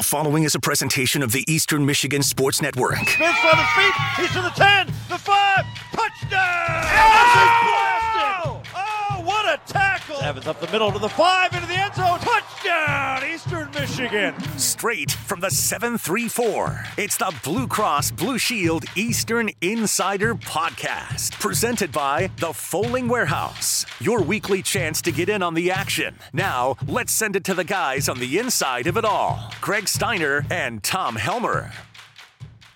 The following is a presentation of the Eastern Michigan Sports Network. Smith on his feet. He's to the 10, the 5. Touchdown! Oh! oh, what a tackle! Evans up the middle to the 5, into the end zone. Touchdown, Eastern Michigan. Straight from the 734. It's the Blue Cross Blue Shield Eastern Insider Podcast. Presented by The Fowling Warehouse. Your weekly chance to get in on the action. Now, let's send it to the guys on the inside of it all Greg Steiner and Tom Helmer.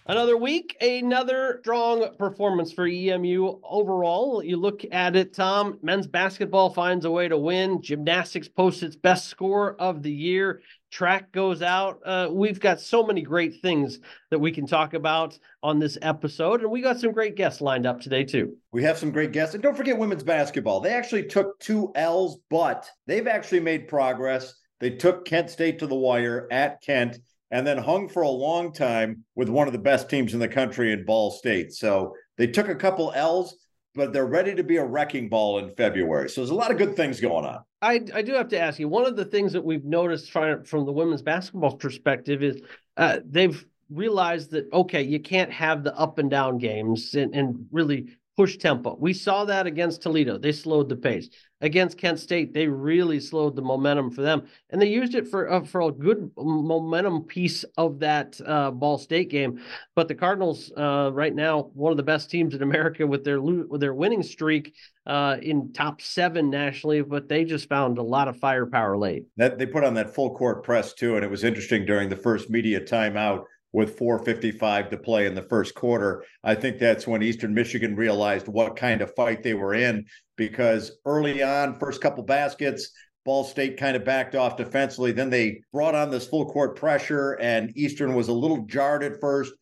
Another week, another strong performance for EMU overall. You look at it, Tom, men's basketball finds a way to win. Gymnastics posts its best score of the year. Track goes out. Uh, we've got so many great things that we can talk about on this episode. And we got some great guests lined up today, too. We have some great guests. And don't forget women's basketball. They actually took two L's, but they've actually made progress. They took Kent State to the wire at Kent and then hung for a long time with one of the best teams in the country in Ball State. So they took a couple L's, but they're ready to be a wrecking ball in February. So there's a lot of good things going on. I, I do have to ask you one of the things that we've noticed from, the women's basketball perspective is uh, they've realized that, okay, you can't have the up and down games and, and really push tempo. We saw that against Toledo. They slowed the pace. Against Kent State, they really slowed the momentum for them, and they used it for uh, for a good momentum piece of that uh, Ball State game. But the Cardinals, uh, right now, one of the best teams in America with their with their winning streak uh, in top seven nationally. But they just found a lot of firepower late. That they put on that full court press too, and it was interesting during the first media timeout with 455 to play in the first quarter. I think that's when Eastern Michigan realized what kind of fight they were in because early on, first couple baskets, Ball State kind of backed off defensively. Then they brought on this full court pressure, and Eastern was a little jarred at first,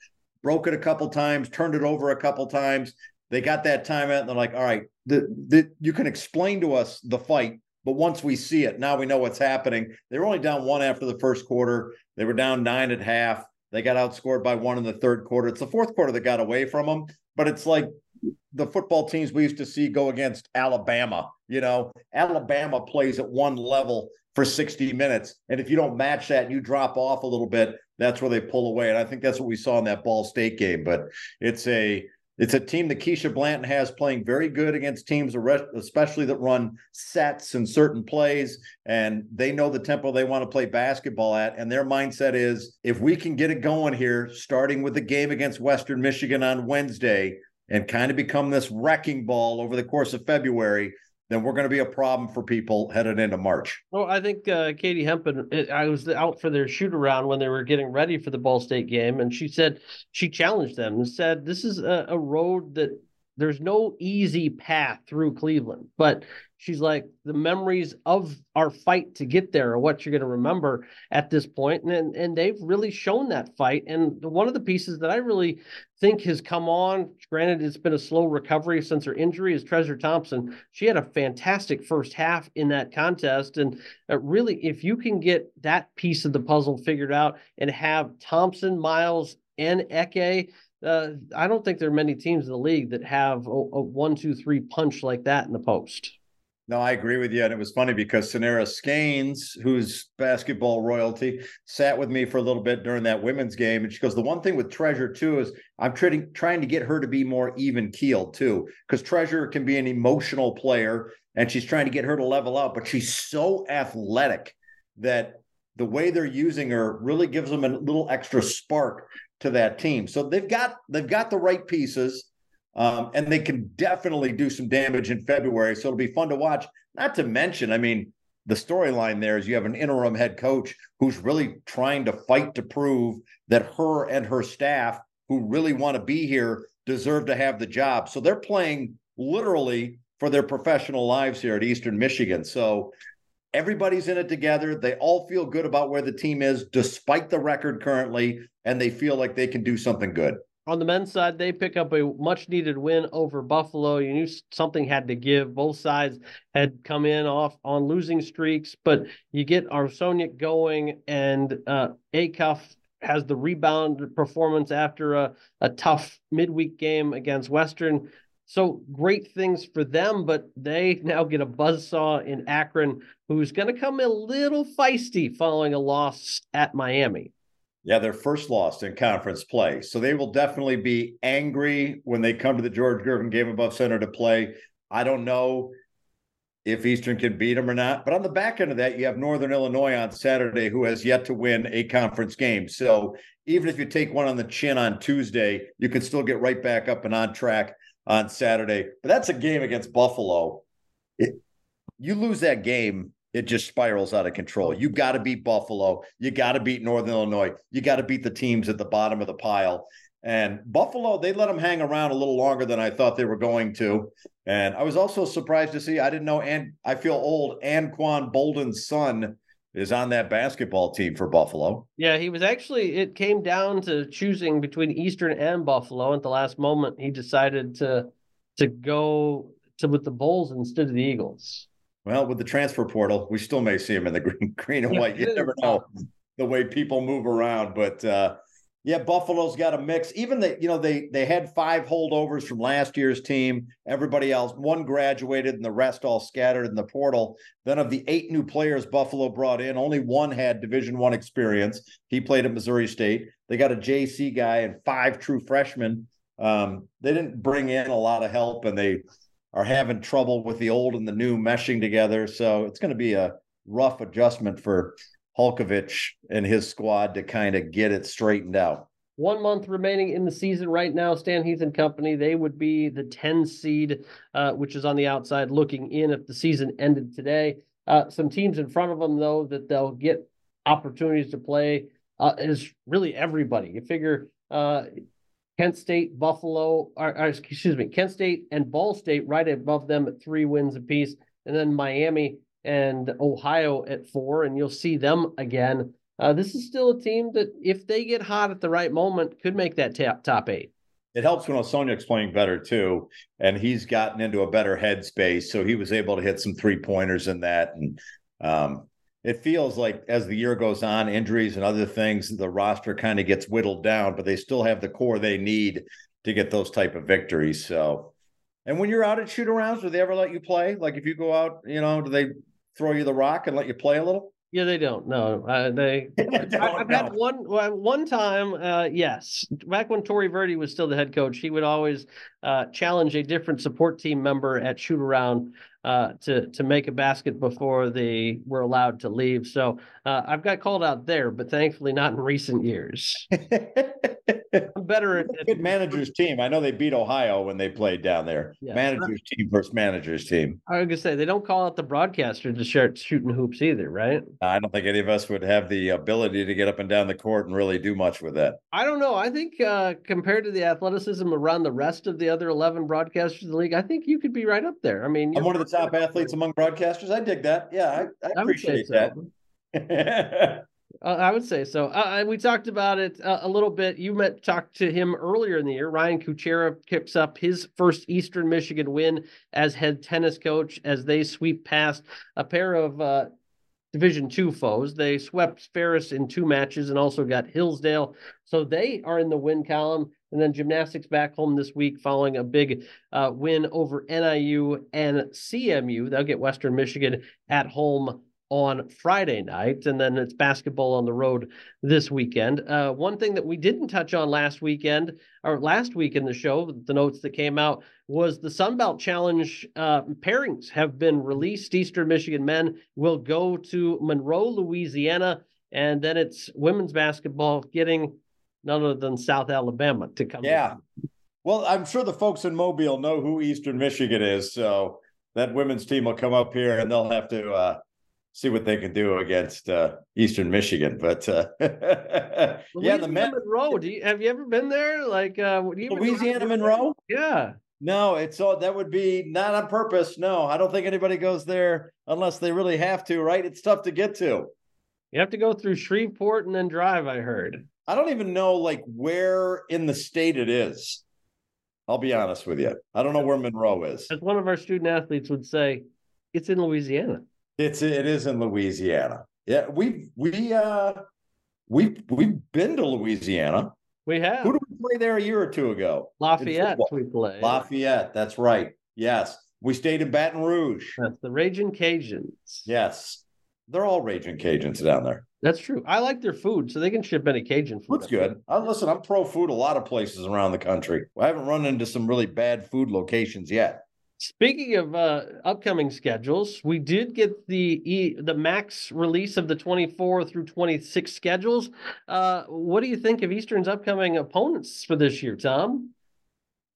broke it a couple times, turned it over a couple times. They got that timeout, and they're like, all right, the, the, you can explain to us the fight, but once we see it, now we know what's happening. They were only down one after the first quarter. They were down nine at half. They got outscored by one in the third quarter. It's the fourth quarter that got away from them, but it's like the football teams we used to see go against Alabama. You know, Alabama plays at one level for 60 minutes. And if you don't match that and you drop off a little bit, that's where they pull away. And I think that's what we saw in that Ball State game. But it's a it's a team that Keisha Blanton has playing very good against teams, especially that run sets and certain plays, and they know the tempo they want to play basketball at. And their mindset is if we can get it going here, starting with the game against Western Michigan on Wednesday, and kind of become this wrecking ball over the course of February, then we're going to be a problem for people headed into March. Well, I think uh, Katie Hempen, I was out for their shoot around when they were getting ready for the Ball State game, and she said she challenged them and said, This is a, a road that there's no easy path through Cleveland, but she's like the memories of our fight to get there are what you're going to remember at this point. And and they've really shown that fight. And one of the pieces that i really think has come on granted it's been a slow recovery since her injury is treasure thompson. She had a fantastic first half in that contest. And uh, really if you can get that piece of the puzzle figured out and have thompson miles and Eke uh, I don't think there are many teams in the league that have a, a one, two, three punch like that in the post. No, I agree with you. And it was funny because Sanara Scanes, who's basketball royalty, sat with me for a little bit during that women's game. And she goes, The one thing with Treasure, too, is I'm trying, trying to get her to be more even keeled, too, because Treasure can be an emotional player and she's trying to get her to level up, But she's so athletic that the way they're using her really gives them a little extra spark to that team. So they've got they've got the right pieces. Um, and they can definitely do some damage in February. So it'll be fun to watch. Not to mention, I mean, the storyline there is you have an interim head coach who's really trying to fight to prove that her and her staff, who really want to be here, deserve to have the job. So they're playing literally for their professional lives here at Eastern Michigan. So everybody's in it together. They all feel good about where the team is, despite the record currently, and they feel like they can do something good on the men's side, they pick up a much needed win over Buffalo. You knew something had to give. Both sides had come in off on losing streaks, but you get Arsoniak going and uh, Acuff has the rebound performance after a, a tough midweek game against Western. So great things for them, but they now get a buzzsaw in Akron who's going to come a little feisty following a loss at Miami. Yeah, their first loss in conference play. So they will definitely be angry when they come to the George Gervin GameAbove center to play. I don't know if Eastern can beat them or not. But on the back end of that, you have Northern Illinois on Saturday, who has yet to win a conference game. So even if you take one on the chin on Tuesday, you can still get right back up and on track on Saturday. But that's a game against Buffalo. It, you lose that game, it just spirals out of control. You got to beat Buffalo. You got to beat Northern Illinois. You got to beat the teams at the bottom of the pile. And Buffalo, they let them hang around a little longer than I thought they were going to. And I was also surprised to see, I didn't know, and I feel old, Anquan Boldin's son is on that basketball team for Buffalo. Yeah, he was actually, it came down to choosing between Eastern and Buffalo. At the last moment, he decided to to go to with the Bulls instead of the Eagles. Well, with the transfer portal, we still may see him in the green, green and white. You never know the way people move around, but uh, yeah, Buffalo's got a mix. Even the, you know, they they had five holdovers from last year's team. Everybody else, one graduated and the rest all scattered in the portal. Then of the eight new players Buffalo brought in, only one had Division One experience. He played at Missouri State. They got a JC guy and five true freshmen. Um, they didn't bring in a lot of help, and they are having trouble with the old and the new meshing together. So it's going to be a rough adjustment for Halcovage and his squad to kind of get it straightened out. One month remaining in the season right now. Stan Heath and company, they would be the 10 seed, uh, which is on the outside looking in if the season ended today. Uh, some teams in front of them, though, that they'll get opportunities to play uh, is really everybody. You figure uh, Kent State, Buffalo, or, or, excuse me, Kent State and Ball State right above them at three wins apiece. And then Miami and Ohio at four, and you'll see them again. Uh, this is still a team that, if they get hot at the right moment, could make that top top eight. It helps when Osoniak's playing better too, and he's gotten into a better headspace, so he was able to hit some three pointers in that. And um, it feels like as the year goes on, injuries and other things, the roster kind of gets whittled down, but they still have the core they need to get those type of victories. So, and when you're out at shoot arounds, do they ever let you play? Like if you go out, you know, do they throw you the rock and let you play a little? Yeah, they don't. No, uh, they. don't, I, have had one one time. Uh, yes, back when Tori Verdi was still the head coach, he would always uh, challenge a different support team member at shoot around uh, to to make a basket before they were allowed to leave. So uh, I've got called out there, but thankfully not in recent years. I'm better at, at good managers team. I know they beat Ohio when they played down there. Yeah. Managers team versus managers team. I was gonna say they don't call out the broadcaster to start shooting hoops either, right? I don't think any of us would have the ability to get up and down the court and really do much with that. I don't know. I think uh, compared to the athleticism around the rest of the other eleven broadcasters in the league, I think you could be right up there. I mean, I'm one of the top athletes among broadcasters. I dig that. Yeah, I, I appreciate I that. Uh, I would say so. Uh, we talked about it uh, a little bit. You met talked to him earlier in the year. Ryan Kuchera kicks up his first Eastern Michigan win as head tennis coach as they sweep past a pair of uh, Division two foes. They swept Ferris in two matches and also got Hillsdale. So they are in the win column. And then gymnastics back home this week following a big uh, win over NIU and CMU. They'll get Western Michigan at home on Friday night, and then it's basketball on the road this weekend. Uh, one thing that we didn't touch on last weekend, or last week in the show, the notes that came out was the Sun Belt Challenge uh, pairings have been released. Eastern Michigan men will go to Monroe, Louisiana, and then it's women's basketball getting none other than South Alabama to come. Yeah. Well, I'm sure the folks in Mobile know who Eastern Michigan is, so that women's team will come up here and they'll have to uh, see what they can do against uh, Eastern Michigan. But uh, yeah, the men- Monroe. Do you, have you ever been there? Like uh, Louisiana Monroe? Yeah. No, it's all that would be not on purpose. No, I don't think anybody goes there unless they really have to. Right? It's tough to get to. You have to go through Shreveport and then drive. I heard. I don't even know like where in the state it is. I'll be honest with you. I don't know where Monroe is. As one of our student athletes would say, it's in Louisiana. It's it is in Louisiana. Yeah, we we uh we we've been to Louisiana. We have. Who did we play there a year or two ago? Lafayette. We played Lafayette. That's right. Yes, we stayed in Baton Rouge. That's the Raging Cajuns. Yes, they're all raging Cajuns down there. That's true. I like their food, so they can ship any Cajun food. Food's good. I, listen, I'm pro food a lot of places around the country. I haven't run into some really bad food locations yet. Speaking of uh, upcoming schedules, we did get the e, the MAC release of the 24 through 26 schedules. Uh, what do you think of Eastern's upcoming opponents for this year, Tom?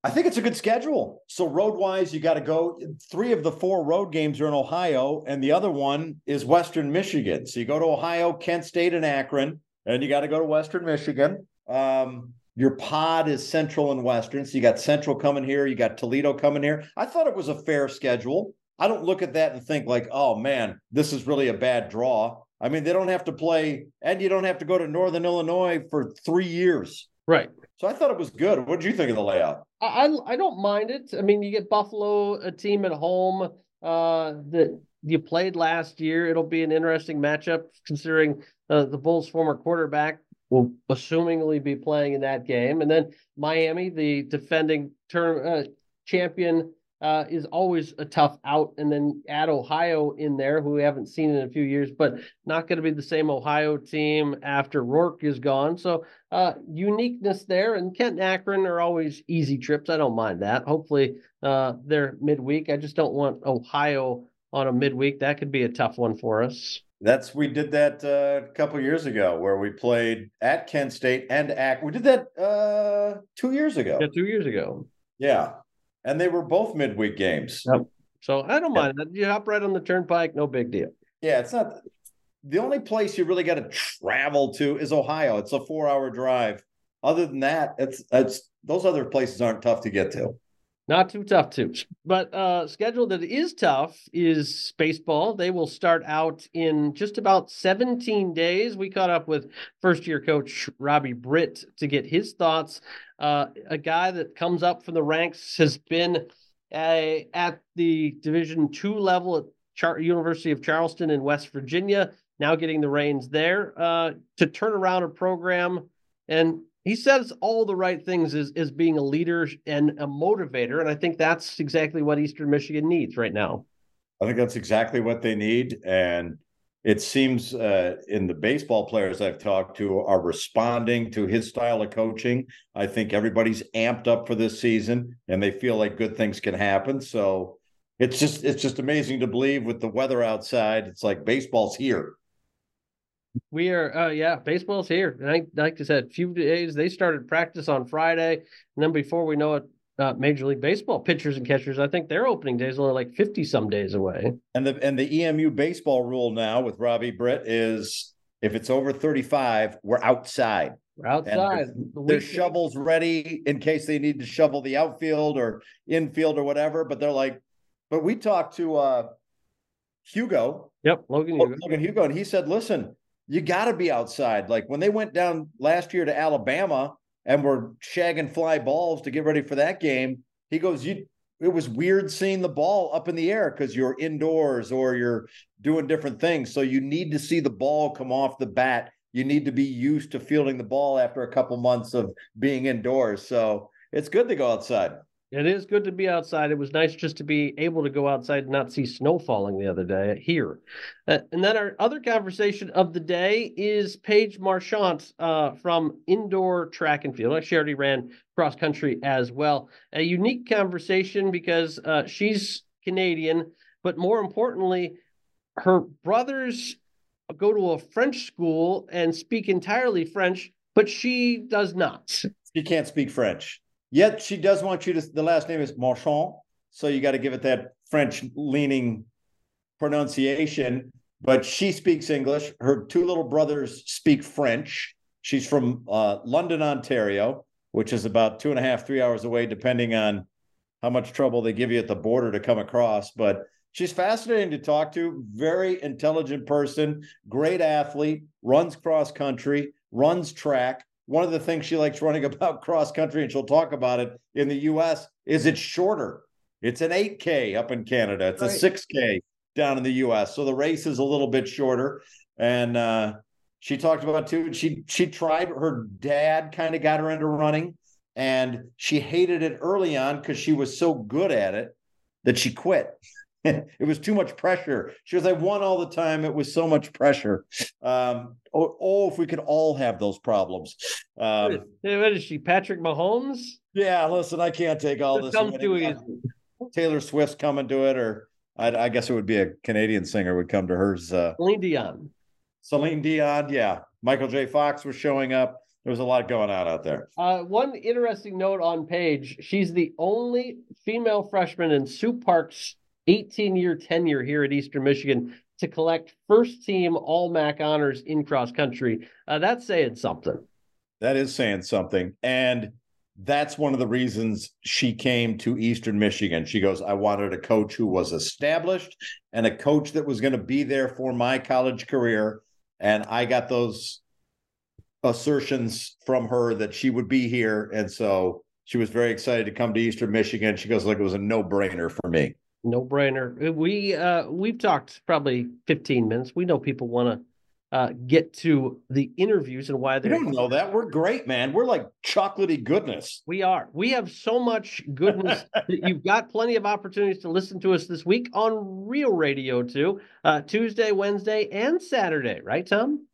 I think it's a good schedule. So road wise, you got to go. Three of the four road games are in Ohio, and the other one is Western Michigan. So you go to Ohio, Kent State, and Akron, and you got to go to Western Michigan. Um, your pod is Central and Western. So you got Central coming here, you got Toledo coming here. I thought it was a fair schedule. I don't look at that and think like, oh man, this is really a bad draw. I mean, they don't have to play, and you don't have to go to Northern Illinois for three years. Right. So I thought it was good. What did you think of the layout? I I don't mind it. I mean, you get Buffalo, a team at home uh, that you played last year. It'll be an interesting matchup considering uh, the Bulls' former quarterback will assumingly be playing in that game. And then Miami, the defending term uh, champion, uh, is always a tough out. And then add Ohio in there, who we haven't seen in a few years, but not going to be the same Ohio team after Rourke is gone. So uh, uniqueness there. And Kent and Akron are always easy trips. I don't mind that. Hopefully uh, they're midweek. I just don't want Ohio on a midweek. That could be a tough one for us. That's we did that uh, a couple years ago where we played at Kent State and Ak. We did that uh, two years ago. Yeah, two years ago. Yeah, and they were both midweek games. Yep. So I don't mind that. You hop right on the turnpike, no big deal. Yeah, it's not the only place you really got to travel to is Ohio. It's a four-hour drive. Other than that, it's it's those other places aren't tough to get to. Not too tough too. But uh schedule that is tough is baseball. They will start out in just about 17 days. We caught up with first year coach Robbie Britt to get his thoughts. Uh a guy that comes up from the ranks has been a, at the division two level at Char- University of Charleston in West Virginia, now getting the reins there uh to turn around a program and he says all the right things as, as being a leader and a motivator. And I think that's exactly what Eastern Michigan needs right now. I think that's exactly what they need. And it seems uh, in the baseball players I've talked to are responding to his style of coaching. I think everybody's amped up for this season and they feel like good things can happen. So it's just it's just amazing to believe with the weather outside. It's like baseball's here. We are, uh, yeah, baseball's here. And I, like I said, a few days they started practice on Friday, and then before we know it, uh, Major League Baseball pitchers and catchers, I think their opening days are only like fifty some days away. And the and the EMU baseball rule now with Robbie Britt is if it's over thirty five, we're outside. We're outside. There's, there's shovels ready in case they need to shovel the outfield or infield or whatever. But they're like, but we talked to uh, Hugo. Yep, Logan Hugo. Logan Hugo, and he said, listen you got to be outside. Like when they went down last year to Alabama and were shagging fly balls to get ready for that game, he goes, "You." It was weird seeing the ball up in the air because you're indoors or you're doing different things. So you need to see the ball come off the bat. You need to be used to fielding the ball after a couple months of being indoors. So it's good to go outside. It is good to be outside. It was nice just to be able to go outside and not see snow falling the other day here. Uh, and then our other conversation of the day is Paige Marchant uh, from indoor track and field. She already ran cross country as well. A unique conversation because uh, she's Canadian, but more importantly, her brothers go to a French school and speak entirely French, but she does not. She can't speak French. Yet she does want you to. The last name is Marchand, so you got to give it that French leaning pronunciation. But she speaks English. Her two little brothers speak French. She's from uh, London, Ontario, which is about two and a half, three hours away, depending on how much trouble they give you at the border to come across. But she's fascinating to talk to. Very intelligent person, great athlete, runs cross country, runs track one of the things she likes running about cross country, and she'll talk about it in the US, is it's shorter. It's an 8K up in Canada, it's right. a 6K down in the US. So the race is a little bit shorter. And uh, she talked about too, she she tried her dad kind of got her into running and she hated it early on because she was so good at it that she quit. it was too much pressure. She goes, I won all the time. It was so much pressure. Um, oh, oh, if we could all have those problems. Um, what is she, Patrick Mahomes? Yeah, listen, I can't take all this. Taylor Swift's coming to it, or I, I, guess it would be a Canadian singer would come to hers. Uh, Celine Dion. Celine Dion, yeah. Michael J. Fox was showing up. There was a lot going on out there. Uh, one interesting note on Paige: she's the only female freshman in Sue Parks' 18-year tenure here at Eastern Michigan to collect first-team All MAC honors in cross country. Uh, that's saying something. That is saying something, and that's one of the reasons she came to Eastern Michigan. She goes, I wanted a coach who was established and a coach that was going to be there for my college career. And I got those assertions from her that she would be here. And so she was very excited to come to Eastern Michigan. She goes, like it was a no brainer for me. No brainer. We uh we've talked probably 15 minutes. We know people want to uh, get to the interviews and why they don't know that. We're great, man. We're like chocolatey goodness. We are. We have so much goodness that you've got plenty of opportunities to listen to us this week on Real Radio too. Uh, Tuesday, Wednesday, and Saturday, right, Tom?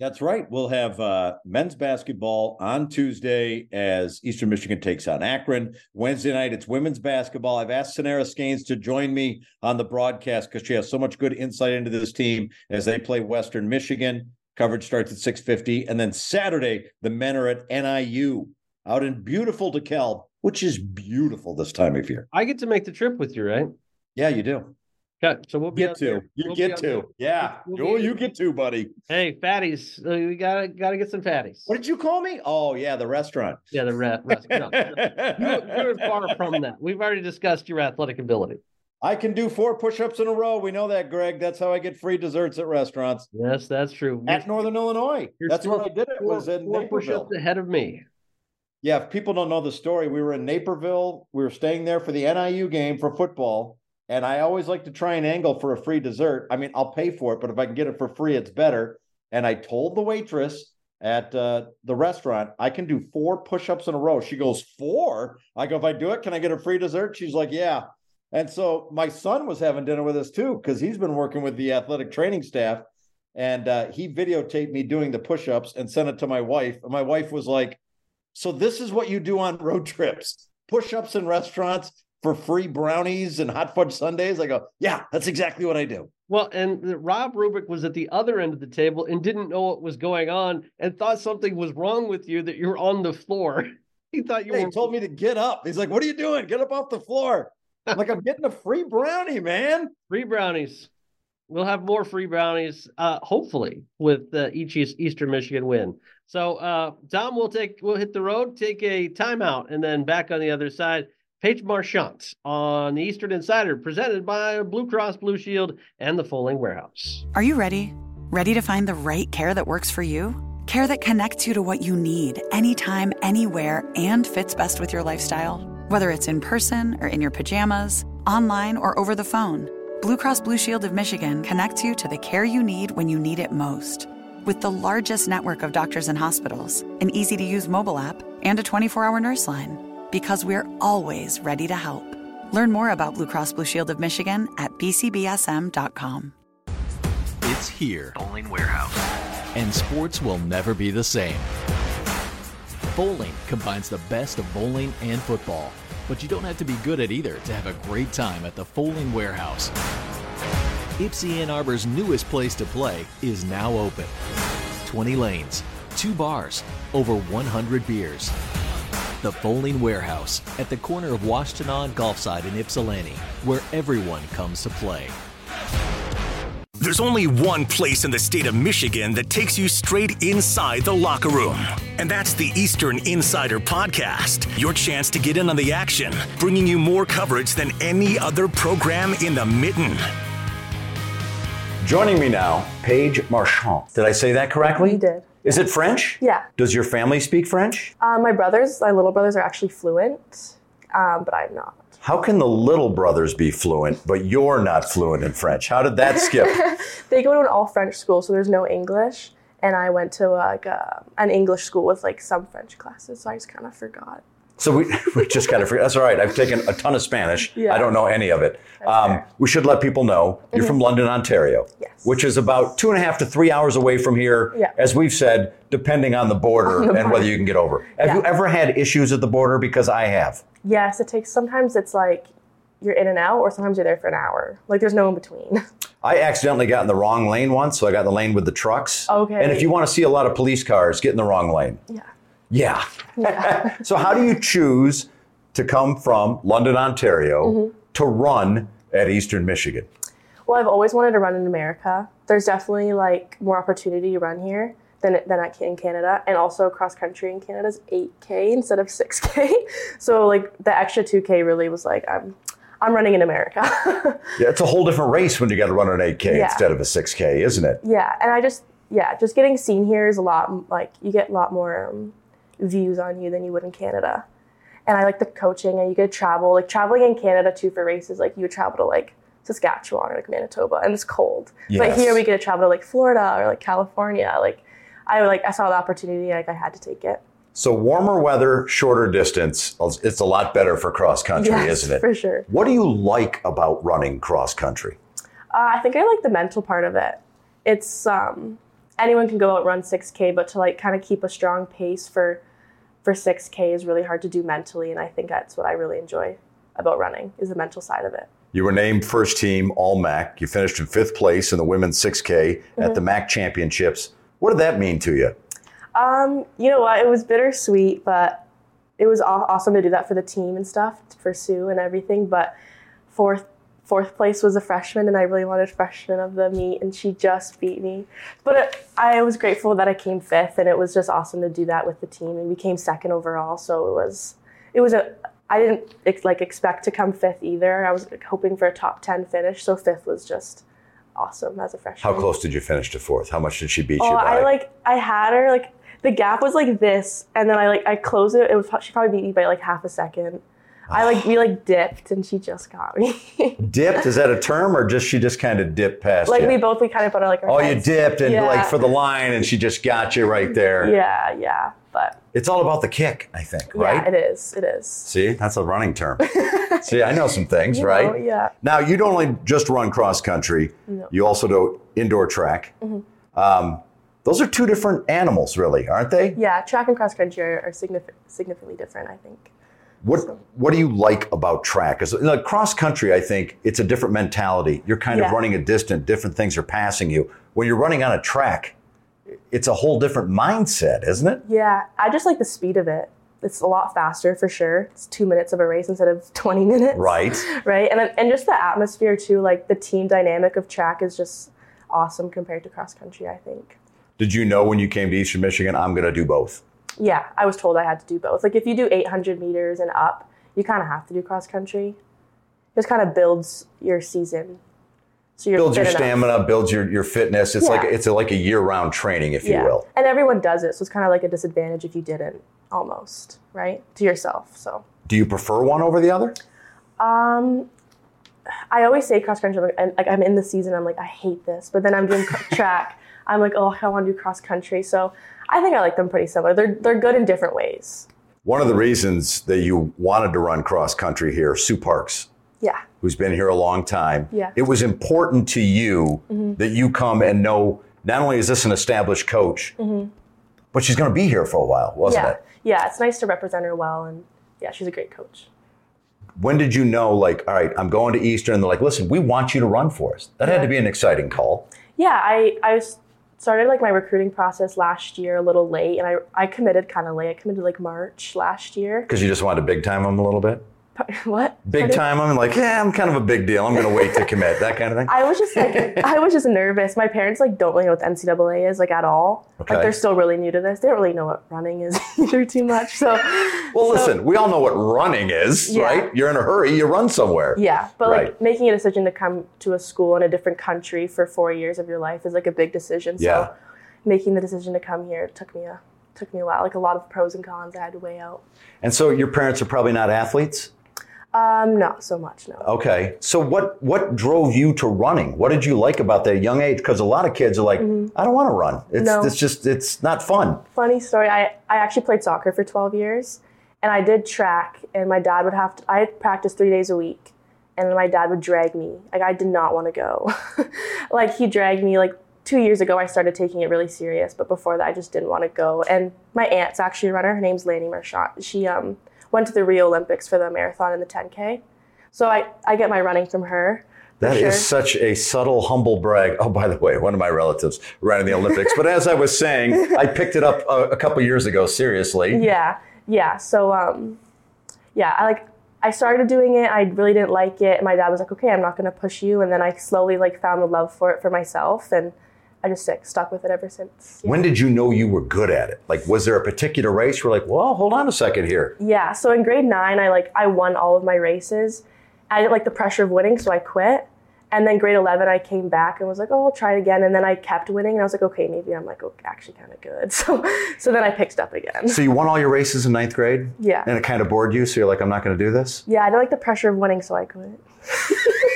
That's right. We'll have uh, men's basketball on Tuesday as Eastern Michigan takes on Akron. Wednesday night, it's women's basketball. I've asked Sanara Scanes to join me on the broadcast because she has so much good insight into this team as they play Western Michigan. Coverage starts at 6.50. And then Saturday, the men are at NIU out in beautiful DeKalb, which is beautiful this time of year. I get to make the trip with you, right? Yeah, you do. Okay, so we'll get to. You we'll get to. Yeah. We'll oh, you get to, buddy. Hey, fatties. Uh, we gotta gotta get some fatties. What did you call me? Oh yeah, the restaurant. Yeah, the re- restaurant. No, you're, you're far from that. We've already discussed your athletic ability. I can do four push-ups in a row. We know that, Greg. That's how I get free desserts at restaurants. Yes, that's true. At Northern Illinois. That's where I did it. Four, was in four push-ups ahead of me. Yeah, if people don't know the story, we were in Naperville. We were staying there for the NIU game for football and I always like to try and angle for a free dessert. I mean, I'll pay for it, but if I can get it for free, it's better. And I told the waitress at uh, the restaurant, I can do four push-ups in a row. She goes, four? I go, if I do it, can I get a free dessert? She's like, yeah. And so my son was having dinner with us too, because he's been working with the athletic training staff. And uh, he videotaped me doing the push-ups and sent it to my wife. And my wife was like, so this is what you do on road trips push-ups in restaurants for free brownies and hot fudge sundaes? I go, yeah, that's exactly what I do. Well, and Rob Rubick was at the other end of the table and didn't know what was going on and thought something was wrong with you that you're on the floor. he thought you were. He told me to get up. He's like, what are you doing? Get up off the floor. I'm like, I'm getting a free brownie, man. Free brownies. We'll have more free brownies, uh, hopefully, with uh, each Eastern Michigan win. So, uh, Tom, we'll take we'll hit the road, take a timeout, and then back on the other side. Paige Marchant on the Eastern Insider, presented by Blue Cross Blue Shield and the Fowling Warehouse. Are you ready? Ready to find the right care that works for you? Care that connects you to what you need anytime, anywhere, and fits best with your lifestyle? Whether it's in person or in your pajamas, online or over the phone, Blue Cross Blue Shield of Michigan connects you to the care you need when you need it most. With the largest network of doctors and hospitals, an easy to use mobile app, and a 24 hour nurse line because we're always ready to help. Learn more about Blue Cross Blue Shield of Michigan at bcbsm.com. It's here, Fowling Warehouse, and sports will never be the same. Fowling combines the best of bowling and football, but you don't have to be good at either to have a great time at the Fowling Warehouse. Ypsi Ann Arbor's newest place to play is now open. 20 lanes, two bars, over 100 beers the Fowling Warehouse at the corner of Washtenaw and Golfside in Ypsilanti, where everyone comes to play. There's only one place in the state of Michigan that takes you straight inside the locker room. And that's the Eastern Insider Podcast. Your chance to get in on the action, bringing you more coverage than any other program in the mitten. Joining me now, Paige Marchant. Did I say that correctly? You did. Is it French? Yeah. Does your family speak French? Uh, my brothers, my little brothers, are actually fluent, um, but I'm not. How can the little brothers be fluent, but you're not fluent in French? How did that skip? they go to an all French school, so there's no English. And I went to like a, an English school with like some French classes, so I just kind of forgot. So we, we just kind of, forget. That's all right. I've taken a ton of Spanish. Yeah. I don't know any of it. Um, we should let people know you're from London, Ontario, Yes. which is about two and a half to three hours away from here, Yeah. as we've said, depending on the border On the and whether you can get over. Have you ever had issues at the border? Because I have. Yes, it takes. Sometimes it's like you're in and out, or sometimes you're there for an hour. Like there's no in between. I accidentally got in the wrong lane once, so I got in the lane with the trucks. Okay. And if you want to see a lot of police cars, get in the wrong lane. yeah. Yeah. so how do you choose to come from London, Ontario Mm-hmm. to run at Eastern Michigan? Well, I've always wanted to run in America. There's definitely like more opportunity to run here than than at in Canada, and also cross country in Canada is 8k instead of 6k. So like the extra 2k really was like I'm I'm running in America. Yeah, it's a whole different race when you got to run an 8K Yeah. instead of a 6K, isn't it? yeah, and I just yeah, just getting seen here is a lot like you get a lot more um, views on you than you would in Canada. And I like the coaching, and you get to travel. Like traveling in Canada too for races, like you would travel to like Saskatchewan or like Manitoba, and it's cold. But here we get to travel to like Florida or like California. Like I like I saw the opportunity, like I had to take it. So warmer weather, shorter distance, it's a lot better for cross country, Yes, isn't it? for sure. What do you like about running cross country? Uh, I think I like the mental part of it. It's um, anyone can go out and run 6K, but to like kind of keep a strong pace for for 6K is really hard to do mentally, and I think that's what I really enjoy about running is the mental side of it. You were named first team All MAC. You finished in fifth place in the women's 6K Mm-hmm. at the MAC championships. What did that mean to you? Um, you know what? It was bittersweet, but it was awesome to do that for the team and stuff for Sue and everything. But fourth fourth place was a freshman, and I really wanted freshman of the meet, and she just beat me. But it, I was grateful that I came fifth, and it was just awesome to do that with the team, and we came second overall. So it was it was a I didn't ex- like expect to come fifth either. I was like, hoping for a top ten finish, so fifth was just awesome as a freshman. How close did you finish to fourth? How much did she beat Oh, you by? I like I had her like the gap was like this, and then I like I closed it. It was she probably beat me by like half a second. I like we like dipped, and she just got me. dipped? Is that a term or just she just kind of dipped past like you? we both we kind of put our like our oh, you dipped and Yeah. like for the line and she just got you right there. Yeah, yeah, but It's all about the kick, I think, right? yeah, it is. It is. See, that's a running term. See, I know some things, You right? know, yeah. Now, you don't only just run cross country, No. you also do indoor track. Mm-hmm. Um, those are two different animals, really, aren't they? Yeah, track and cross country are, are significantly different. I think. What What do you like about track? Because like cross country, I think it's a different mentality. You're kind of running a distance, different things are passing you. When you're running on a track, it's a whole different mindset, isn't it? Yeah, I just like the speed of it. It's a lot faster for sure. It's two minutes of a race instead of twenty minutes. Right. right and and just the atmosphere too like the team dynamic of track is just awesome compared to cross country i think Did you know when you came to Eastern Michigan, I'm going to do both? Yeah i was told i had to do both like if you do 800 meters and up you kind of have to do cross country it just kind of builds your season so you're Builds your enough. stamina, builds your, your fitness. It's Yeah. like it's a, like a year round training, if yeah you will. and everyone does it so it's kind of like a disadvantage if you didn't almost right to yourself so Do you prefer one over the other? Um, I always say cross country, like, and like I'm in the season, I'm like I hate this, but then I'm doing track, I'm like oh I want to do cross country. So I think I like them pretty similar. They're they're good in different ways. One of the reasons that you wanted to run cross country here, Sue Parks, Yeah, who's been here a long time. Yeah. It was important to you Mm-hmm. that you come and know not only is this an established coach, but she's going to be here for a while, wasn't Mm-hmm. yeah, it? yeah. It's nice to represent her well, and yeah, she's a great coach. When did you know, like, all right, I'm going to Eastern? And they're like, listen, we want you to run for us. That had to be an exciting call. Yeah, I I was- started like my recruiting process last year a little late, and I I committed kind of late. I committed like March last year. Because you just wanted to big time them a little bit? what? Big Pardon? time them? Like, yeah, I'm kind of a big deal. I'm going to wait to commit. That kind of thing? I was just like, I was just nervous. My parents like don't really know what the NCAA is like at all. Okay. Like they're still really new to this. They don't really know what running is either too much. So, well, so- listen, we all know what running is, Yeah. right? You're in a hurry, you run somewhere. yeah, but Right. like making a decision to come to a school in a different country for four years of your life is like a big decision. So, Yeah. making the decision to come here took me a took me a while. Like a lot of pros and cons I had to weigh out. And so your parents are probably not athletes? Um, not so much, no. Okay. So what what drove you to running? What did you like about that young age? Because a lot of kids are like, I don't want to run. It's Mm-hmm. No. it's just it's not fun. Funny story. I I actually played soccer for twelve years, and I did track, and my dad would have to. I practiced three days a week, and my dad would drag me. Like I did not want to go. like he dragged me. Like two years ago, I started taking it really serious, but before that, I just didn't want to go. And my aunt's actually a runner. Her name's Lanni Marchant. She um went to the Rio Olympics for the marathon and the 10K. So I I get my running from her. That is sure. such a subtle, humble brag. Oh, by the way, one of my relatives ran in the Olympics. but as I was saying, I picked it up a, a couple years ago. Seriously. Yeah, yeah. So um, yeah, I like I started doing it. I really didn't like it. And my dad was like, "Okay, I'm not going to push you." And then I slowly like found the love for it for myself, and I just stick, stuck with it ever since. Yeah. When did you know you were good at it? Like, was there a particular race where, like, well, hold on a second here? Yeah. So in grade nine, I like I won all of my races. I didn't like the pressure of winning, so I quit. And then grade 11, I came back and was like, oh, I'll try it again. And then I kept winning, and I was like, okay, maybe I'm like okay, actually kind of good. So, so then I picked up again. So you won all your races in ninth grade? Yeah. And it kind of bored you, so you're like, I'm not going to do this? Yeah, I didn't like the pressure of winning, so I quit.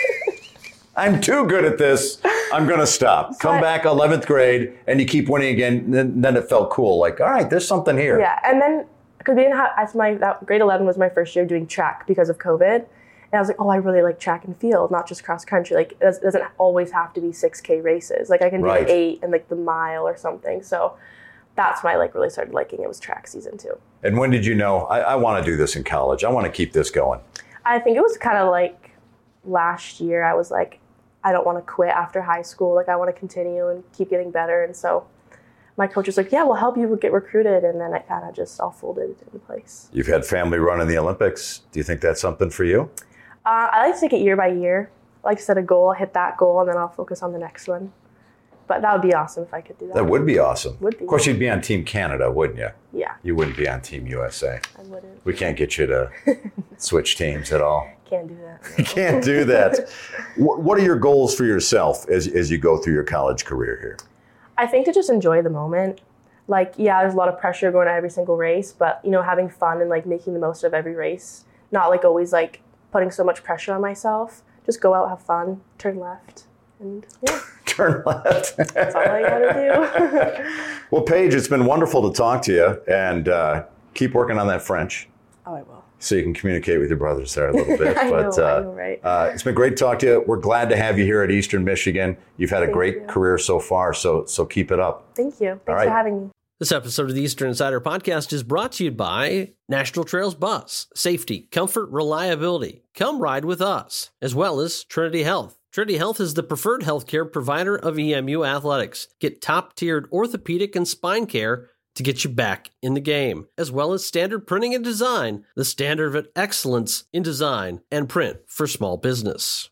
I'm too good at this. I'm going to stop. Come I- back 11th grade, and you keep winning again. Then, then it felt cool. Like, all right, there's something here. Yeah, and then because we didn't have, as my that grade 11 was my first year doing track because of COVID. And I was like, oh, I really like track and field, not just cross country. Like, it does- doesn't always have to be 6K races. Like, I can do Right. eight and like the mile or something. So that's when I like really started liking it was track season two. And when did you know, I, I want to do this in college? I want to keep this going? I think it was kind of like last year. I was like, I don't want to quit after high school. Like, I want to continue and keep getting better. And so my coach was like, yeah, we'll help you get recruited. And then it kind of just all folded into place. You've had family run in the Olympics. Do you think that's something for you? Uh, I like to take it year by year. I like to set a goal, hit that goal, and then I'll focus on the next one. But that would be awesome if I could do that. That would be awesome. Would be. Of course, you'd be on Team Canada, wouldn't you? Yeah, You wouldn't be on Team USA. I wouldn't. We can't get you to switch teams at all. Can't do that. You can't do that. What are your goals for yourself as, as you go through your college career here? I think to just enjoy the moment. Like, yeah, there's a lot of pressure going to every single race, but you know, having fun and like making the most of every race. Not like always like putting so much pressure on myself. Just go out, have fun, turn left, and yeah, Turn left. that's all I gotta do. well, Paige, it's been wonderful to talk to you and uh, keep working on that French oh, I will. so you can communicate with your brothers there a little bit. I but know, I uh, know, right? uh, it's been great to talk to you. We're glad to have you here at Eastern Michigan. You've had a Thank great you. career so far, so so keep it up. Thank you. Thanks right. for having me. This episode of the Eastern Insider Podcast is brought to you by National Trails Bus. Safety, comfort, reliability. Come ride with us, as well as Trinity Health. Trinity Health is the preferred healthcare provider of EMU athletics. Get top tiered orthopedic and spine care to get you back in the game, as well as standard printing and design, the standard of excellence in design and print for small business.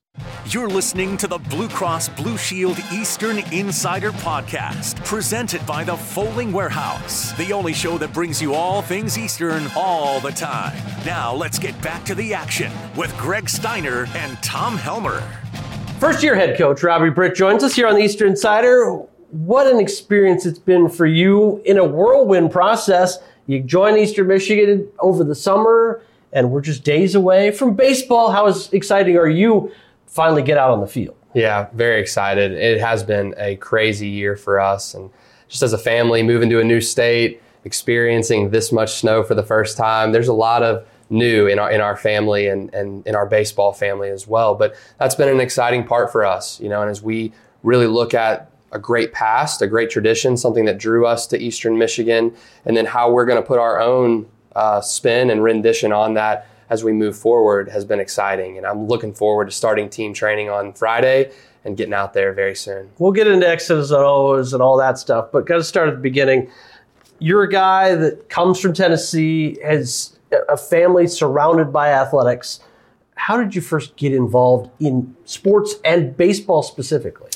You're listening to the Blue Cross Blue Shield Eastern Insider Podcast, presented by the Fowling Warehouse, the only show that brings you all things Eastern all the time. Now let's get back to the action with Greg Steiner and Tom Helmer. First year head coach Robbie Britt joins us here on the Eastern Insider. What an experience it's been for you in a whirlwind process. You joined Eastern Michigan over the summer, and we're just days away from baseball. How exciting are you to finally get out on the field? Yeah, very excited. It has been a crazy year for us. And just as a family, moving to a new state, experiencing this much snow for the first time, there's a lot of new in our in our family and, and in our baseball family as well. But that's been an exciting part for us, you know, and as we really look at a great past, a great tradition, something that drew us to Eastern Michigan, and then how we're going to put our own uh, spin and rendition on that as we move forward has been exciting. And I'm looking forward to starting team training on Friday and getting out there very soon. We'll get into X's and O's and all that stuff, but got to start at the beginning. You're a guy that comes from Tennessee, has a family surrounded by athletics. How did you first get involved in sports and baseball specifically?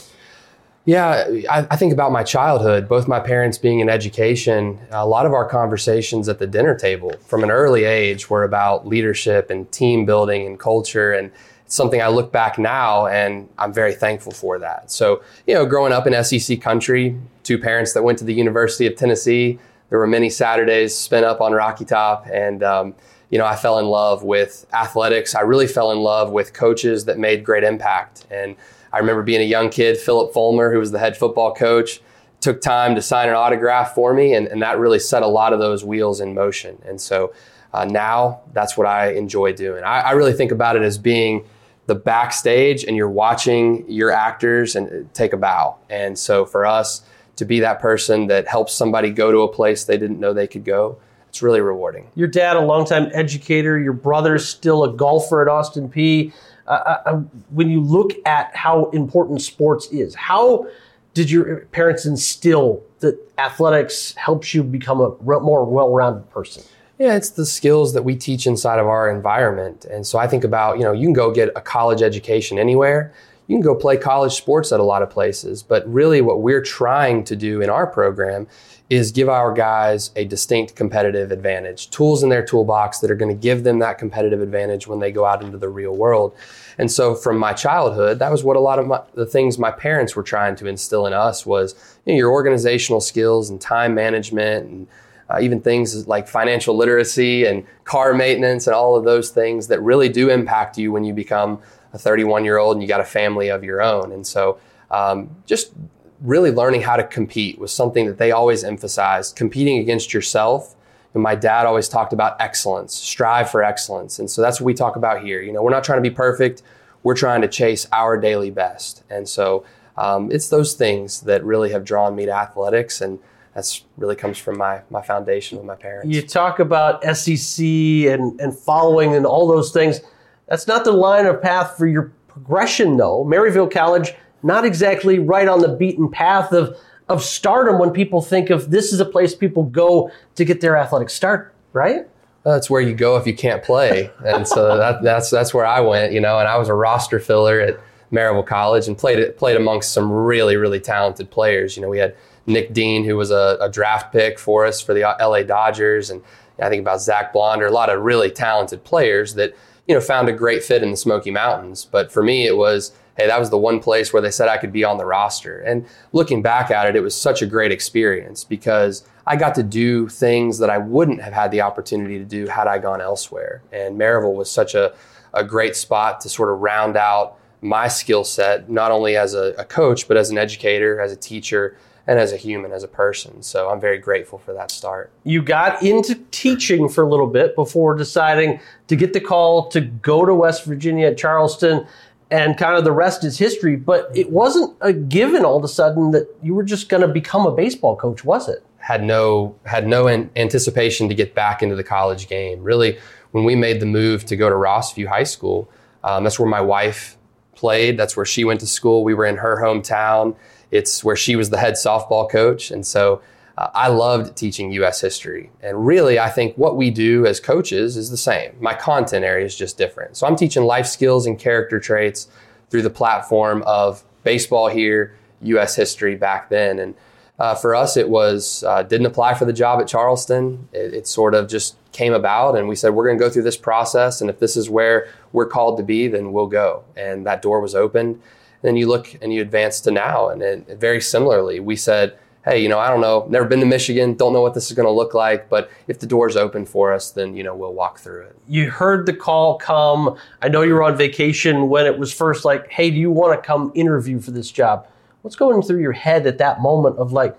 Yeah, I, I think about my childhood, both my parents being in education. A lot of our conversations at the dinner table from an early age were about leadership and team building and culture. And it's something I look back now and I'm very thankful for that. So, you know, growing up in SEC country, two parents that went to the University of Tennessee, there were many Saturdays spent up on Rocky Top. And, um, you know, I fell in love with athletics. I really fell in love with coaches that made great impact. And I remember being a young kid, Phillip Fulmer, who was the head football coach, took time to sign an autograph for me, and, and that really set a lot of those wheels in motion. And so uh, now that's what I enjoy doing. I, I really think about it as being the backstage and you're watching your actors and take a bow. And so for us to be that person that helps somebody go to a place they didn't know they could go, it's really rewarding. Your dad, a longtime educator, your brother's still a golfer at Austin Peay. Uh, uh, uh, when you look at how important sports is, how did your parents instill that athletics helps you become a more well-rounded person? Yeah, it's the skills that we teach inside of our environment. And so I think about, you know, you can go get a college education anywhere. You can go play college sports at a lot of places. But really, what we're trying to do in our program is give our guys a distinct competitive advantage, tools in their toolbox that are going to give them that competitive advantage when they go out into the real world. And so from my childhood, that was what a lot of my, the things my parents were trying to instill in us was you know, your organizational skills and time management and uh, even things like financial literacy and car maintenance and all of those things that really do impact you when you become a 31 year old and you got a family of your own. And so, um, just really learning how to compete was something that they always emphasized competing against yourself. And my dad always talked about excellence, strive for excellence. And so that's what we talk about here. You know, we're not trying to be perfect, we're trying to chase our daily best. And so, um, it's those things that really have drawn me to athletics and that's really comes from my my foundation with my parents. You talk about SEC and and Fulmer and all those things. That's not the line of path for your progression, though. Maryville College, not exactly right on the beaten path of of stardom when people think of this is a place people go to get their athletic start, right? That's where you go if you can't play, and so that, that's that's where I went, you know. And I was a roster filler at Maryville College and played played amongst some really really talented players. You know, we had Nick Dean, who was a, a, draft pick for us for the LA Dodgers, and I think about Zach Blonder, a lot of really talented players that you know found a great fit in the Smoky Mountains. But for me, it was hey, that was the one place where they said I could be on the roster. And looking back at it, it was such a great experience because I got to do things that I wouldn't have had the opportunity to do had I gone elsewhere. And Maryville was such a, a great spot to sort of round out my skill set, not only as a, a coach, but as an educator, as a teacher, and as a human, as a person. So I'm very grateful for that start. You got into teaching for a little bit before deciding to get the call to go to West Virginia at Charleston, and kind of the rest is history. But it wasn't a given all of a sudden that you were just going to become a baseball coach, was it? Had no had no anticipation to get back into the college game. Really, when we made the move to go to Rossview High School, um, that's where my wife played. That's where she went to school. We were in her hometown it's where she was the head softball coach. And so uh, I loved teaching US history. And really, I think what we do as coaches is the same. My content area is just different. So I'm teaching life skills and character traits through the platform of baseball here, US history back then. And uh, for us, it was uh, didn't apply for the job at Charleston. It, it sort of just came about, and we said we're going to go through this process, and if this is where we're called to be, then we'll go. And that door was opened then you look and you advance to now. And then very similarly, we said, hey, you know, I don't know, never been to Michigan, don't know what this is going to look like, but if the door's open for us, then, you know, we'll walk through it. You heard the call come. I know you were on vacation when it was first like, hey, do you want to come interview for this job? What's going through your head at that moment of like,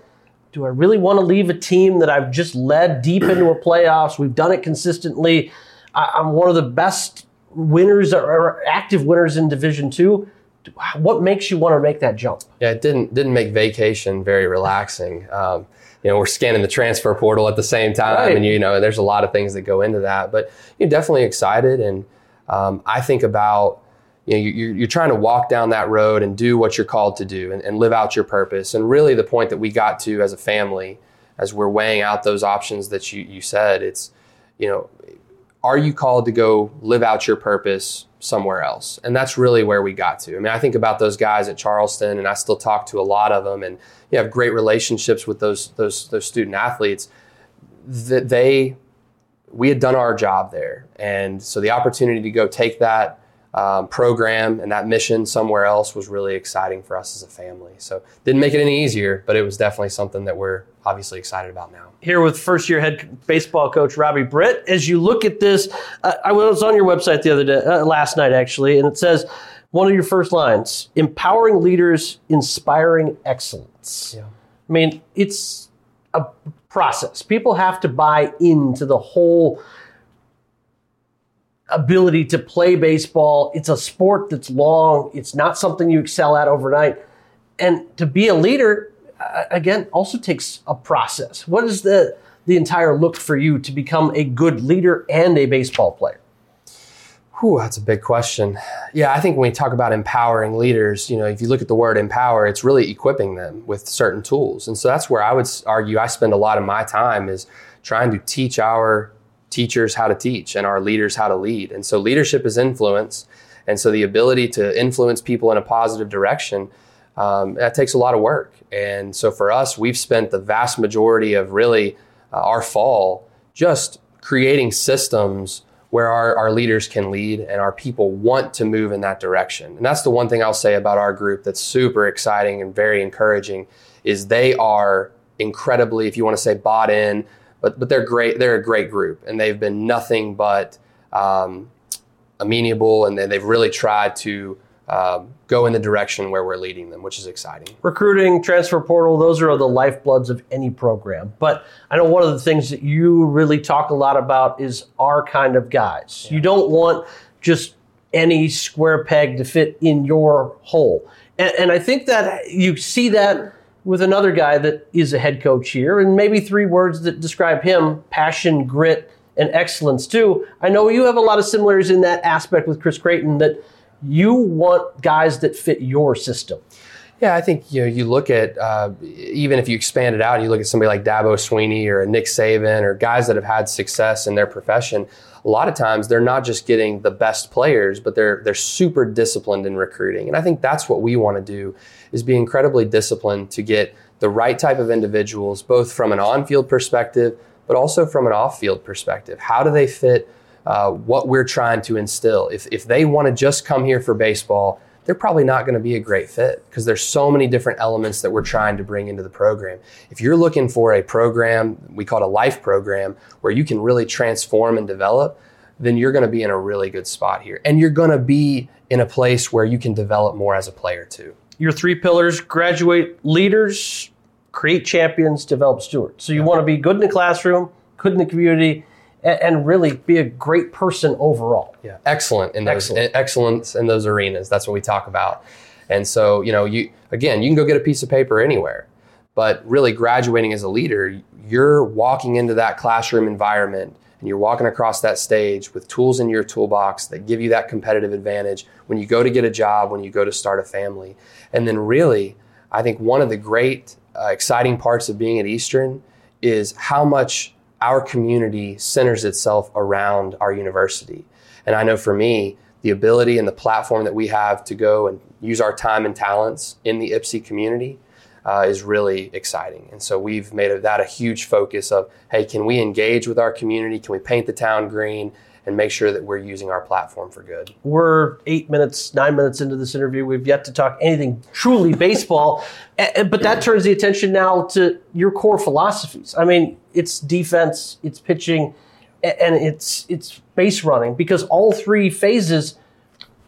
do I really want to leave a team that I've just led deep into a playoffs? We've done it consistently. I'm one of the best winners or active winners in Division Two what makes you want to make that jump? Yeah, it didn't didn't make vacation very relaxing. Um, you know, we're scanning the transfer portal at the same time, right. and you know, there's a lot of things that go into that. But you're definitely excited, and um, I think about you know you're, you're trying to walk down that road and do what you're called to do, and, and live out your purpose. And really, the point that we got to as a family, as we're weighing out those options that you you said, it's you know, are you called to go live out your purpose somewhere else. And that's really where we got to. I mean, I think about those guys at Charleston and I still talk to a lot of them and you have great relationships with those those those student athletes that they we had done our job there. And so the opportunity to go take that um, program and that mission somewhere else was really exciting for us as a family. So didn't make it any easier, but it was definitely something that we're obviously excited about now. Here with first year head baseball coach Robbie Britt. As you look at this, uh, I was on your website the other day, uh, last night actually, and it says one of your first lines: empowering leaders, inspiring excellence. Yeah. I mean, it's a process. People have to buy into the whole ability to play baseball. It's a sport that's long. It's not something you excel at overnight. And to be a leader, again, also takes a process. What is the the entire look for you to become a good leader and a baseball player? Whew, that's a big question. Yeah, I think when we talk about empowering leaders, you know, if you look at the word empower, it's really equipping them with certain tools. And so that's where I would argue I spend a lot of my time is trying to teach our teachers how to teach and our leaders how to lead. And so leadership is influence. And so the ability to influence people in a positive direction, um, that takes a lot of work. And so for us, we've spent the vast majority of really uh, our fall just creating systems where our, our leaders can lead and our people want to move in that direction. And that's the one thing I'll say about our group that's super exciting and very encouraging is they are incredibly, if you want to say bought in, but but they're great. They're a great group, and they've been nothing but um, amenable, and they've really tried to um, go in the direction where we're leading them, which is exciting. Recruiting, transfer portal, those are the lifebloods of any program. But I know one of the things that you really talk a lot about is our kind of guys. Yeah. You don't want just any square peg to fit in your hole. And, and I think that you see that with another guy that is a head coach here, and maybe three words that describe him passion, grit, and excellence too. I know you have a lot of similarities in that aspect with Chris Creighton that you want guys that fit your system. Yeah, I think you know you look at uh, even if you expand it out, you look at somebody like Dabo Swinney or Nick Saban or guys that have had success in their profession. A lot of times they're not just getting the best players, but they're they're super disciplined in recruiting, and I think that's what we want to do is be incredibly disciplined to get the right type of individuals, both from an on-field perspective, but also from an off-field perspective. How do they fit uh, what we're trying to instill? If if they want to just come here for baseball they're probably not going to be a great fit because there's so many different elements that we're trying to bring into the program. If you're looking for a program, we call it a life program, where you can really transform and develop, then you're going to be in a really good spot here. And you're going to be in a place where you can develop more as a player too. Your three pillars graduate leaders, create champions, develop stewards. So you want to be good in the classroom, good in the community, and, really be a great person overall. Yeah, excellent in those excellent. excellence in those arenas. That's what we talk about. And so, you know, you again, you can go get a piece of paper anywhere, but really graduating as a leader, you're walking into that classroom environment and you're walking across that stage with tools in your toolbox that give you that competitive advantage when you go to get a job, when you go to start a family. And then really, I think one of the great uh, exciting parts of being at Eastern is how much our community centers itself around our university. And I know for me, the ability and the platform that we have to go and use our time and talents in the Ypsi community uh, is really exciting. And so we've made that a huge focus of, hey, can we engage with our community? Can we paint the town green? And make sure that we're using our platform for good. We're eight minutes, nine minutes into this interview. We've yet to talk anything truly baseball, but that turns the attention now to your core philosophies. I mean, it's defense, it's pitching, and it's it's base running because all three phases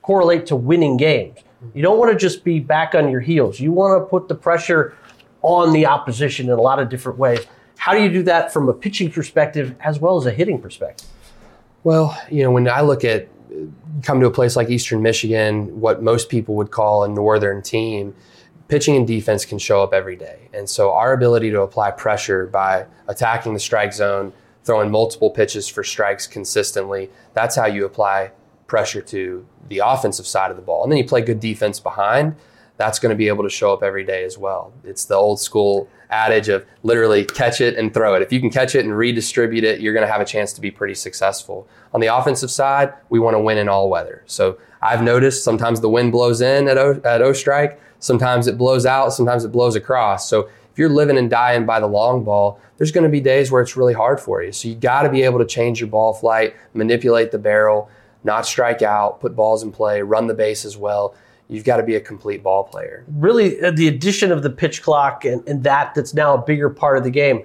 correlate to winning games. You don't want to just be back on your heels. You want to put the pressure on the opposition in a lot of different ways. How do you do that from a pitching perspective as well as a hitting perspective? Well, you know, when I look at come to a place like Eastern Michigan, what most people would call a northern team, pitching and defense can show up every day. And so our ability to apply pressure by attacking the strike zone, throwing multiple pitches for strikes consistently, that's how you apply pressure to the offensive side of the ball. And then you play good defense behind that's going to be able to show up every day as well. It's the old school adage of literally catch it and throw it. If you can catch it and redistribute it, you're going to have a chance to be pretty successful. On the offensive side, we want to win in all weather. So I've noticed sometimes the wind blows in at O, at Oestrike, sometimes it blows out, sometimes it blows across. So if you're living and dying by the long ball, there's going to be days where it's really hard for you. So you got to be able to change your ball flight, manipulate the barrel, not strike out, put balls in play, run the base as well you've got to be a complete ball player. Really, uh, the addition of the pitch clock and, and that that's now a bigger part of the game.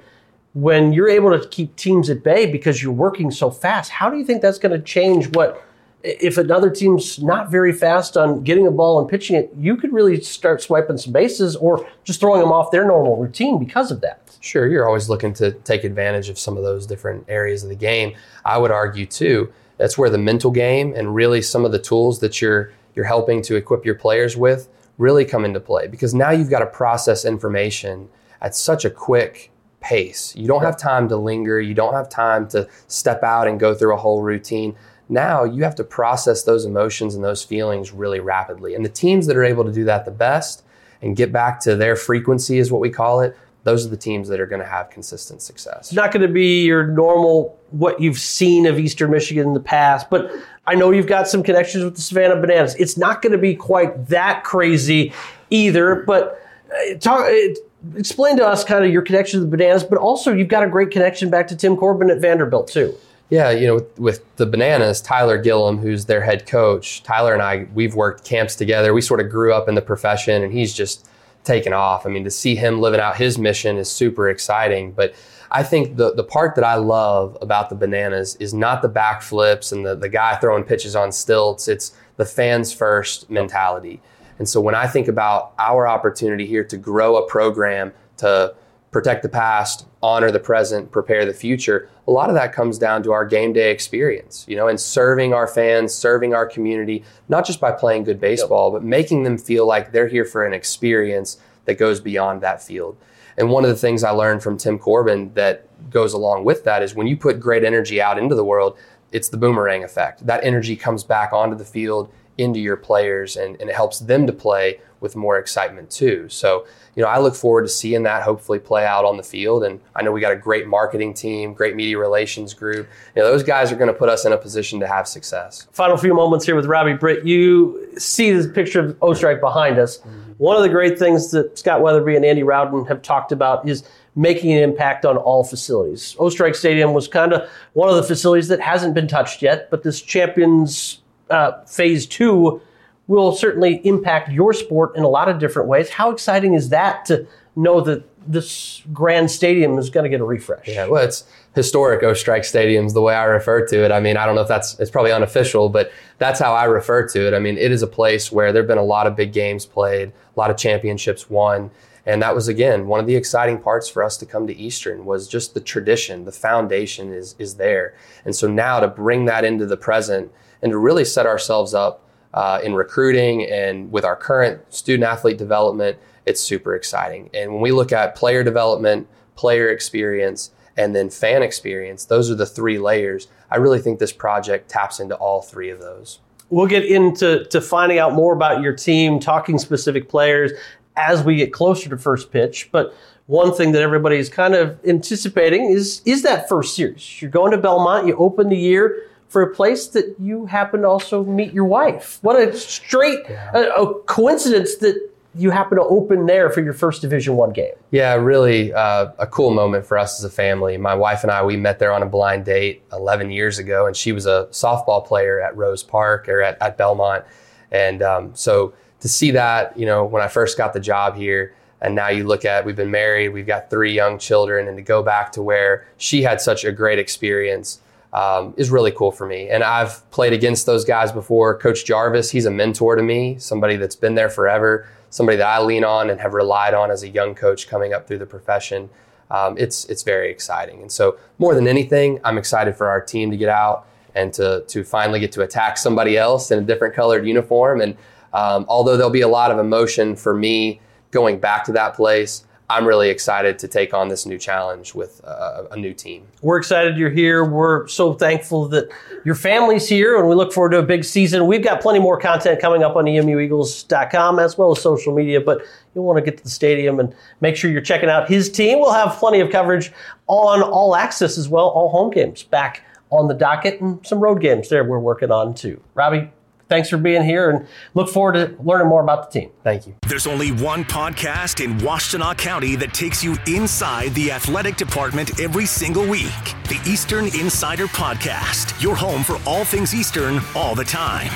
When you're able to keep teams at bay because you're working so fast, how do you think that's going to change what if another team's not very fast on getting a ball and pitching it, you could really start swiping some bases or just throwing them off their normal routine because of that. Sure, you're always looking to take advantage of some of those different areas of the game. I would argue too, that's where the mental game and really some of the tools that you're you're helping to equip your players with really come into play because now you've got to process information at such a quick pace. You don't have time to linger, you don't have time to step out and go through a whole routine. Now you have to process those emotions and those feelings really rapidly. And the teams that are able to do that the best and get back to their frequency is what we call it, those are the teams that are going to have consistent success. It's not going to be your normal what you've seen of Eastern Michigan in the past, but I know you've got some connections with the Savannah Bananas. It's not going to be quite that crazy either, but uh, talk uh, explain to us kind of your connection to the Bananas, but also you've got a great connection back to Tim Corbin at Vanderbilt too. Yeah, you know, with, with, the Bananas, Tyler Gillum, who's their head coach, Tyler and I, we've worked camps together. We sort of grew up in the profession, and he's just taken off. I mean, to see him living out his mission is super exciting. But I think the, the part that I love about the Bananas is not the backflips and the, the guy throwing pitches on stilts. It's the fans first mentality. And so when I think about our opportunity here to grow a program to protect the past, honor the present, prepare the future, a lot of that comes down to our game day experience, you know, and serving our fans, serving our community, not just by playing good baseball, but making them feel like they're here for an experience that goes beyond that field. And one of the things I learned from Tim Corbin that goes along with that is when you put great energy out into the world, it's the boomerang effect. That energy comes back onto the field, into your players, and, and it helps them to play with more excitement too. So, you know, I look forward to seeing that hopefully play out on the field. And I know we got a great marketing team, great media relations group. You know, those guys are going to put us in a position to have success. Final few moments here with Robbie Britt. You see this picture of Oestrike behind us. Mm-hmm. One of the great things that Scott Wetherbee and Andy Rowden have talked about is making an impact on all facilities. Oestrike Stadium was kind of one of the facilities that hasn't been touched yet, but this Champions uh, Phase 2 will certainly impact your sport in a lot of different ways. How exciting is that to know that this grand stadium is going to get a refresh? Yeah, well, it's historic Oestrike Stadium's the way I refer to it. I mean, I don't know if that's it's probably unofficial, but that's how I refer to it. I mean, it is a place where there've been a lot of big games played, a lot of championships won. And that was again one of the exciting parts for us to come to Eastern was just the tradition, the foundation is is there. And so now to bring that into the present and to really set ourselves up uh, in recruiting and with our current student athlete development, it's super exciting. And when we look at player development, player experience, and then fan experience, those are the three layers. I really think this project taps into all three of those. We'll get into to finding out more about your team, talking specific players as we get closer to first pitch. But one thing that everybody is kind of anticipating is is that first series. You're going to Belmont, you open the year for a place that you happen to also meet your wife. What a straight yeah. a, a coincidence that you happen to open there for your first division one game yeah really uh, a cool moment for us as a family my wife and i we met there on a blind date 11 years ago and she was a softball player at rose park or at, at belmont and um, so to see that you know when i first got the job here and now you look at we've been married we've got three young children and to go back to where she had such a great experience um, is really cool for me. And I've played against those guys before. Coach Jarvis, he's a mentor to me, somebody that's been there forever, somebody that I lean on and have relied on as a young coach coming up through the profession. Um, it's it's very exciting. And so more than anything, I'm excited for our team to get out and to to finally get to attack somebody else in a different colored uniform. And um, although there'll be a lot of emotion for me going back to that place, I'm really excited to take on this new challenge with uh, a new team. We're excited you're here. We're so thankful that your family's here, and we look forward to a big season. We've got plenty more content coming up on emueagles.com as well as social media, but you'll want to get to the stadium and make sure you're checking out his team. We'll have plenty of coverage on all access as well, all home games back on the docket, and some road games there we're working on too. Robbie, thanks for being here and look forward to learning more about the team. Thank you. There's only one podcast in Washtenaw County that takes you inside the athletic department every single week. The Eastern Insider Podcast, your home for all things Eastern all the time.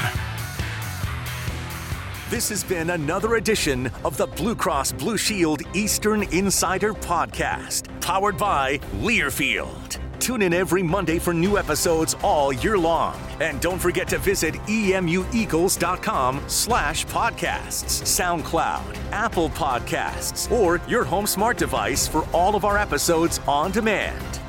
This has been another edition of the Blue Cross Blue Shield Eastern Insider Podcast, powered by Learfield. Tune in every Monday for new episodes all year long. And don't forget to visit emueagles.com slash podcasts, SoundCloud, Apple Podcasts, or your home smart device for all of our episodes on demand.